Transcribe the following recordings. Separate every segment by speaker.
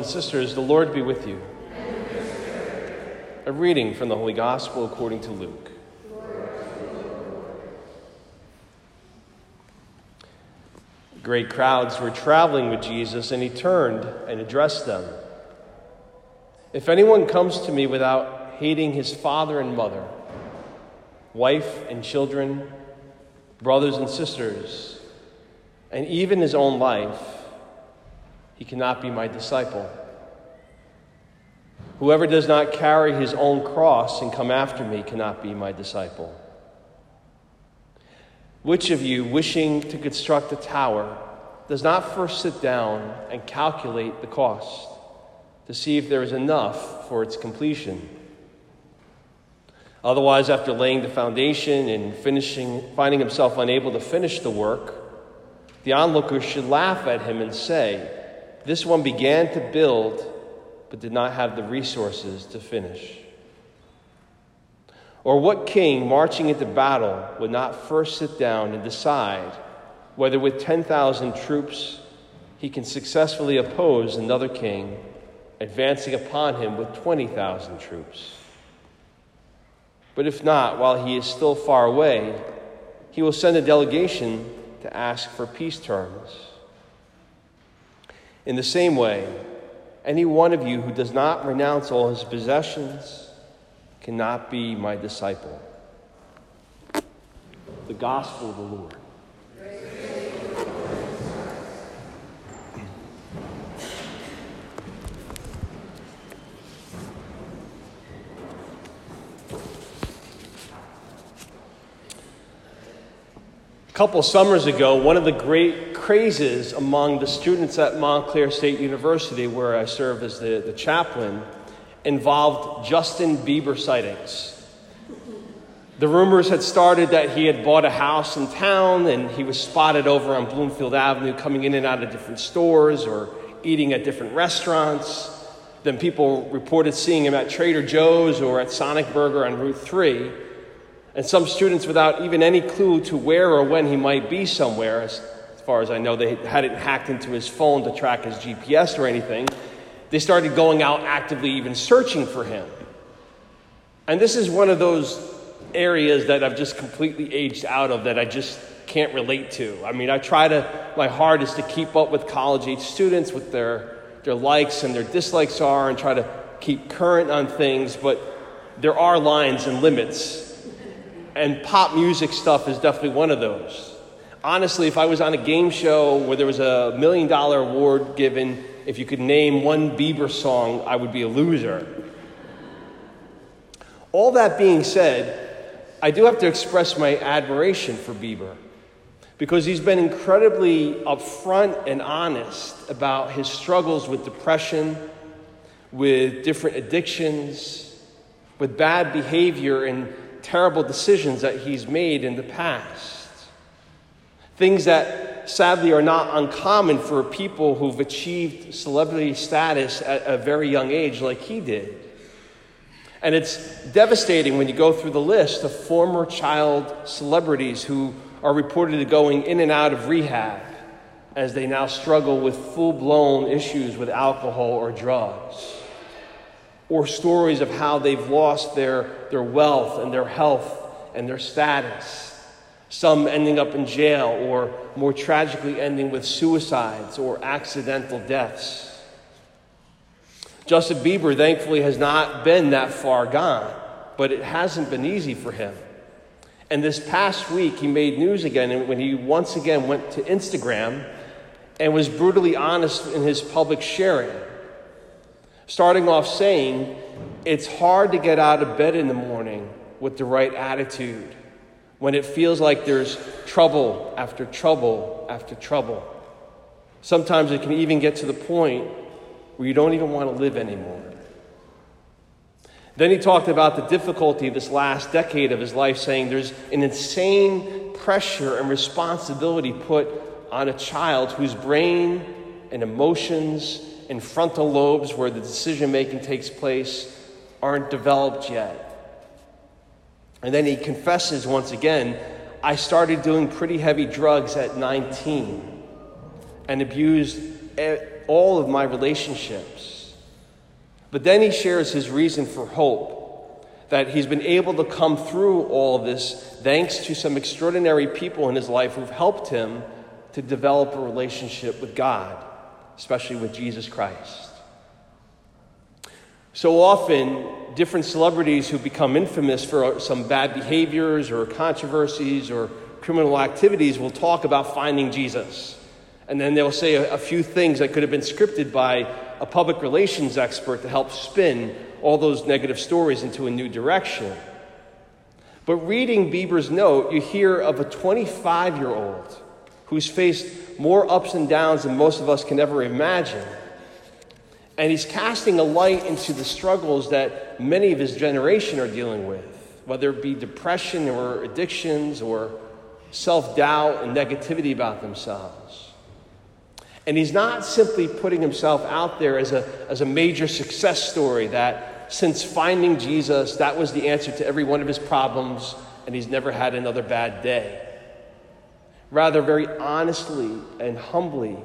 Speaker 1: And sisters, the Lord be with you. A reading from the Holy Gospel according to Luke. Great crowds were traveling with Jesus, and he turned and addressed them. If anyone comes to me without hating his father and mother, wife and children, brothers and sisters, and even his own life, he cannot be my disciple. Whoever does not carry his own cross and come after me cannot be my disciple. Which of you, wishing to construct a tower, does not first sit down and calculate the cost to see if there is enough for its completion? Otherwise, after laying the foundation and finishing, finding himself unable to finish the work, the onlookers should laugh at him and say, this one began to build, but did not have the resources to finish. Or what king marching into battle would not first sit down and decide whether with 10,000 troops he can successfully oppose another king advancing upon him with 20,000 troops? But if not, while he is still far away, he will send a delegation to ask for peace terms. In the same way, any one of you who does not renounce all his possessions cannot be my disciple. The Gospel of the Lord. A couple summers ago, one of the great crazes among the students at Montclair State University, where I serve as the, the chaplain, involved Justin Bieber sightings. The rumors had started that he had bought a house in town and he was spotted over on Bloomfield Avenue coming in and out of different stores or eating at different restaurants. Then people reported seeing him at Trader Joe's or at Sonic Burger on Route 3. And some students, without even any clue to where or when he might be somewhere, as far as I know, they hadn't hacked into his phone to track his GPS or anything. They started going out actively, even searching for him. And this is one of those areas that I've just completely aged out of that I just can't relate to. I mean, I try to, my hardest to keep up with college age students, with their, their likes and their dislikes are, and try to keep current on things, but there are lines and limits. And pop music stuff is definitely one of those honestly, if I was on a game show where there was a million dollar award given, if you could name one Bieber song, I would be a loser. All that being said, I do have to express my admiration for Bieber because he's been incredibly upfront and honest about his struggles with depression, with different addictions, with bad behavior and terrible decisions that he's made in the past. Things that sadly are not uncommon for people who've achieved celebrity status at a very young age, like he did. And it's devastating when you go through the list of former child celebrities who are reported to going in and out of rehab as they now struggle with full blown issues with alcohol or drugs. Or stories of how they've lost their, their wealth and their health and their status some ending up in jail, or more tragically ending with suicides or accidental deaths. Justin Bieber, thankfully, has not been that far gone, but it hasn't been easy for him. And this past week, he made news again when he once again went to Instagram and was brutally honest in his public sharing. Starting off saying, It's hard to get out of bed in the morning with the right attitude when it feels like there's trouble after trouble after trouble. Sometimes it can even get to the point where you don't even want to live anymore. Then he talked about the difficulty of this last decade of his life, saying there's an insane pressure and responsibility put on a child whose brain and emotions and frontal lobes, where the decision making takes place, aren't developed yet. And then he confesses once again I started doing pretty heavy drugs at 19 and abused all of my relationships. But then he shares his reason for hope that he's been able to come through all of this thanks to some extraordinary people in his life who've helped him to develop a relationship with God, especially with Jesus Christ. So often, different celebrities who become infamous for some bad behaviors or controversies or criminal activities will talk about finding Jesus. And then they'll say a, few things that could have been scripted by a public relations expert to help spin all those negative stories into a new direction. But reading Bieber's note, you hear of a 25 year old who's faced more ups and downs than most of us can ever imagine. And he's casting a light into the struggles that many of his generation are dealing with, whether it be depression or addictions or self doubt and negativity about themselves. And he's not simply putting himself out there as a, as a major success story that since finding Jesus, that was the answer to every one of his problems, and he's never had another bad day. Rather, very honestly and humbly,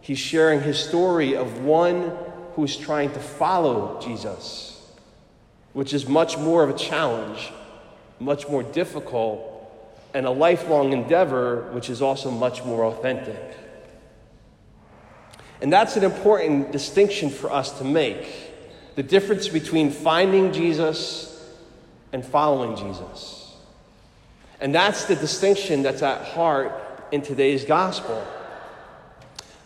Speaker 1: he's sharing his story of one who's trying to follow Jesus, which is much more of a challenge, much more difficult, and a lifelong endeavor, which is also much more authentic. And that's an important distinction for us to make the difference between finding Jesus and following Jesus. And that's the distinction that's at heart in today's gospel.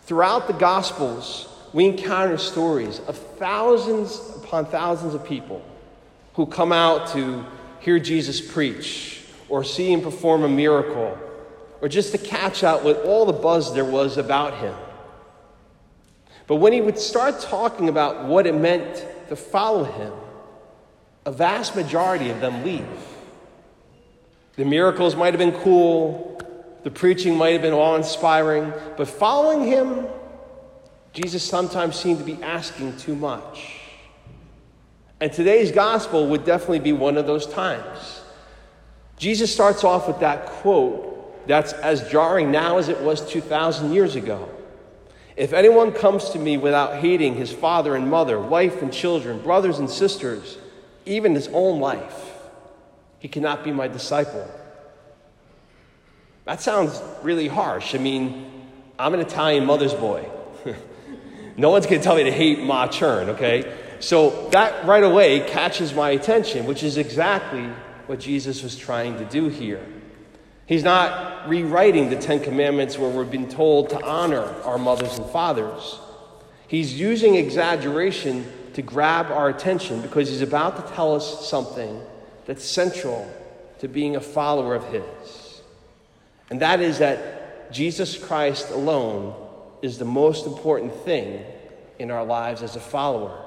Speaker 1: Throughout the gospels, we encounter stories of thousands upon thousands of people who come out to hear Jesus preach or see him perform a miracle or just to catch out with all the buzz there was about him. But when he would start talking about what it meant to follow him, a vast majority of them leave. The miracles might have been cool, the preaching might have been awe inspiring, but following him, Jesus sometimes seemed to be asking too much. And today's gospel would definitely be one of those times. Jesus starts off with that quote that's as jarring now as it was 2,000 years ago. If anyone comes to me without hating his father and mother, wife and children, brothers and sisters, even his own life, he cannot be my disciple. That sounds really harsh. I mean, I'm an Italian mother's boy. no one's going to tell me to hate Ma Chern, okay? So that right away catches my attention, which is exactly what Jesus was trying to do here. He's not rewriting the Ten Commandments where we've been told to honor our mothers and fathers. He's using exaggeration to grab our attention because he's about to tell us something that's central to being a follower of his. And that is that Jesus Christ alone is the most important thing in our lives as a follower.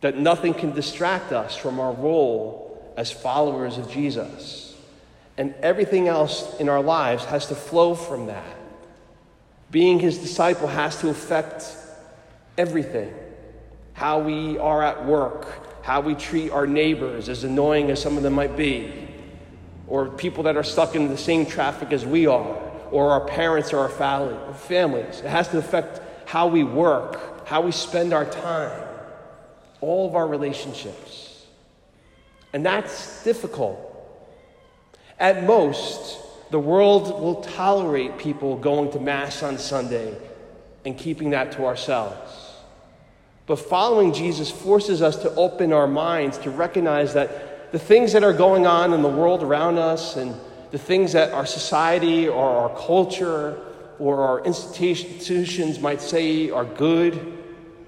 Speaker 1: That nothing can distract us from our role as followers of Jesus. And everything else in our lives has to flow from that. Being his disciple has to affect everything how we are at work, how we treat our neighbors, as annoying as some of them might be, or people that are stuck in the same traffic as we are, or our parents or our families. It has to affect how we work, how we spend our time, all of our relationships. And that's difficult. At most, the world will tolerate people going to Mass on Sunday and keeping that to ourselves. But following Jesus forces us to open our minds to recognize that the things that are going on in the world around us and the things that our society or our culture or our institutions might say are good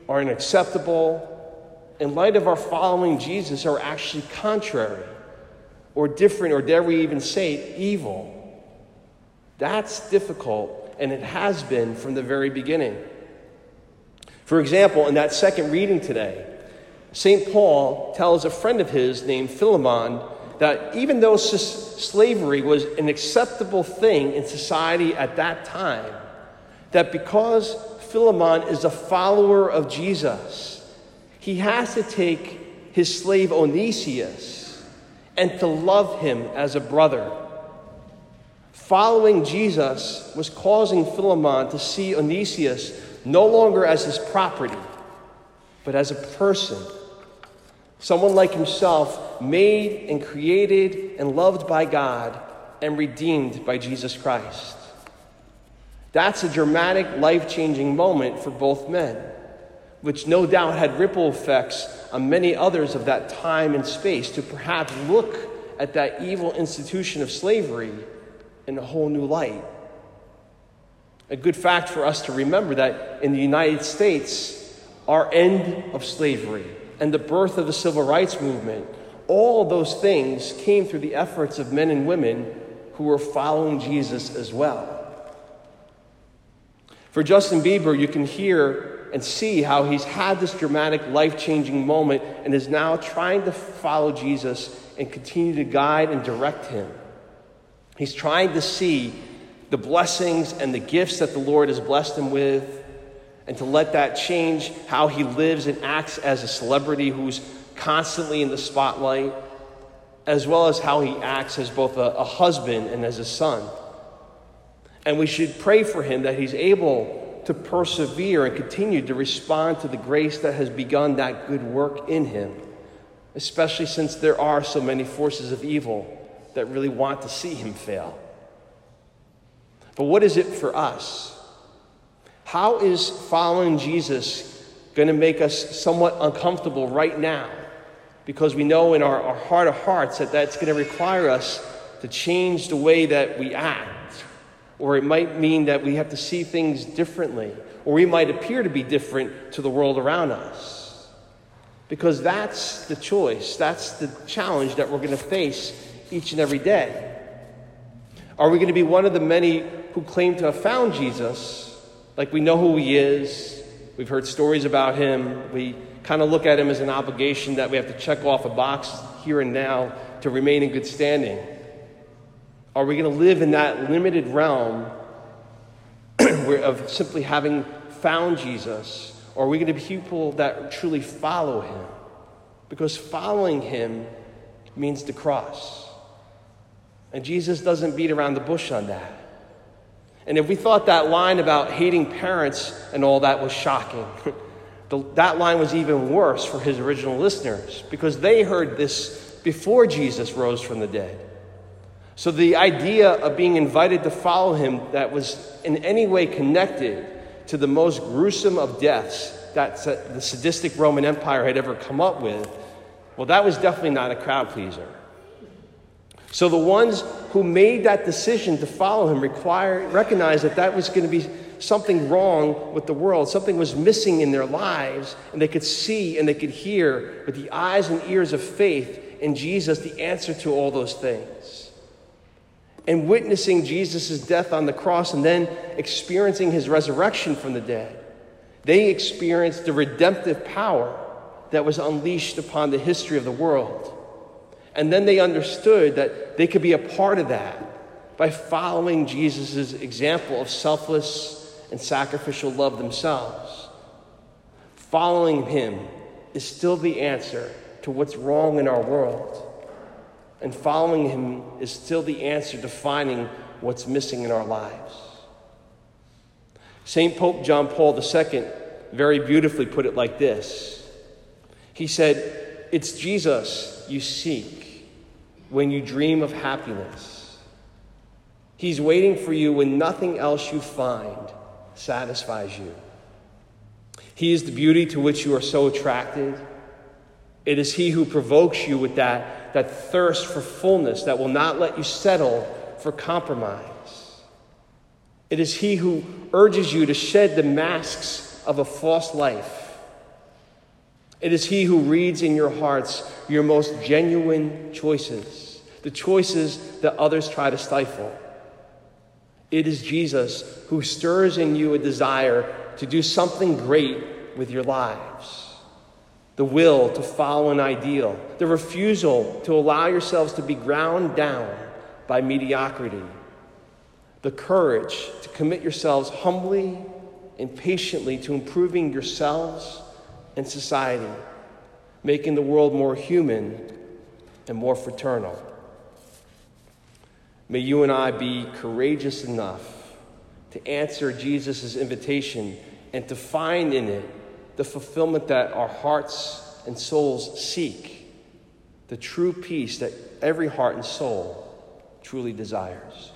Speaker 1: or unacceptable, in light of our following Jesus, are actually contrary or different, or dare we even say evil. That's difficult, and it has been from the very beginning. For example, in that second reading today, St. Paul tells a friend of his named Philemon that even though slavery was an acceptable thing in society at that time, that because Philemon is a follower of Jesus, he has to take his slave Onesimus and to love him as a brother. Following Jesus was causing Philemon to see Onesimus no longer as his property, but as a person. Someone like himself, made and created and loved by God and redeemed by Jesus Christ. That's a dramatic, life changing moment for both men, which no doubt had ripple effects on many others of that time and space to perhaps look at that evil institution of slavery in a whole new light. A good fact for us to remember that in the United States, our end of slavery and the birth of the civil rights movement, all those things came through the efforts of men and women who were following Jesus as well. For Justin Bieber, you can hear and see how he's had this dramatic, life changing moment and is now trying to follow Jesus and continue to guide and direct him. He's trying to see the blessings and the gifts that the Lord has blessed him with, and to let that change how he lives and acts as a celebrity who's constantly in the spotlight, as well as how he acts as both a, a husband and as a son. And we should pray for him that he's able to persevere and continue to respond to the grace that has begun that good work in him, especially since there are so many forces of evil that really want to see him fail. But what is it for us? How is following Jesus going to make us somewhat uncomfortable right now? Because we know in our, our heart of hearts that that's going to require us to change the way that we act. Or it might mean that we have to see things differently. Or we might appear to be different to the world around us. Because that's the choice, that's the challenge that we're going to face each and every day. Are we going to be one of the many who claim to have found Jesus? Like we know who he is, we've heard stories about him, we kind of look at him as an obligation that we have to check off a box here and now to remain in good standing? Are we going to live in that limited realm of simply having found Jesus? Or are we going to be people that truly follow him? Because following him means the cross. And Jesus doesn't beat around the bush on that. And if we thought that line about hating parents and all that was shocking, that line was even worse for his original listeners because they heard this before Jesus rose from the dead. So the idea of being invited to follow him that was in any way connected to the most gruesome of deaths that the sadistic Roman Empire had ever come up with, well, that was definitely not a crowd pleaser. So the ones who made that decision to follow him require, recognized that that was going to be something wrong with the world. Something was missing in their lives, and they could see and they could hear with the eyes and ears of faith in Jesus the answer to all those things. And witnessing Jesus' death on the cross and then experiencing his resurrection from the dead, they experienced the redemptive power that was unleashed upon the history of the world. And then they understood that they could be a part of that by following Jesus' example of selfless and sacrificial love themselves. Following him is still the answer to what's wrong in our world. And following him is still the answer to finding what's missing in our lives. St. Pope John Paul II very beautifully put it like this He said, It's Jesus you seek when you dream of happiness. He's waiting for you when nothing else you find satisfies you. He is the beauty to which you are so attracted. It is He who provokes you with that, that thirst for fullness that will not let you settle for compromise. It is He who urges you to shed the masks of a false life it is He who reads in your hearts your most genuine choices, the choices that others try to stifle. It is Jesus who stirs in you a desire to do something great with your lives. The will to follow an ideal, the refusal to allow yourselves to be ground down by mediocrity, the courage to commit yourselves humbly and patiently to improving yourselves and society, making the world more human and more fraternal. May you and I be courageous enough to answer Jesus' invitation and to find in it the fulfillment that our hearts and souls seek, the true peace that every heart and soul truly desires.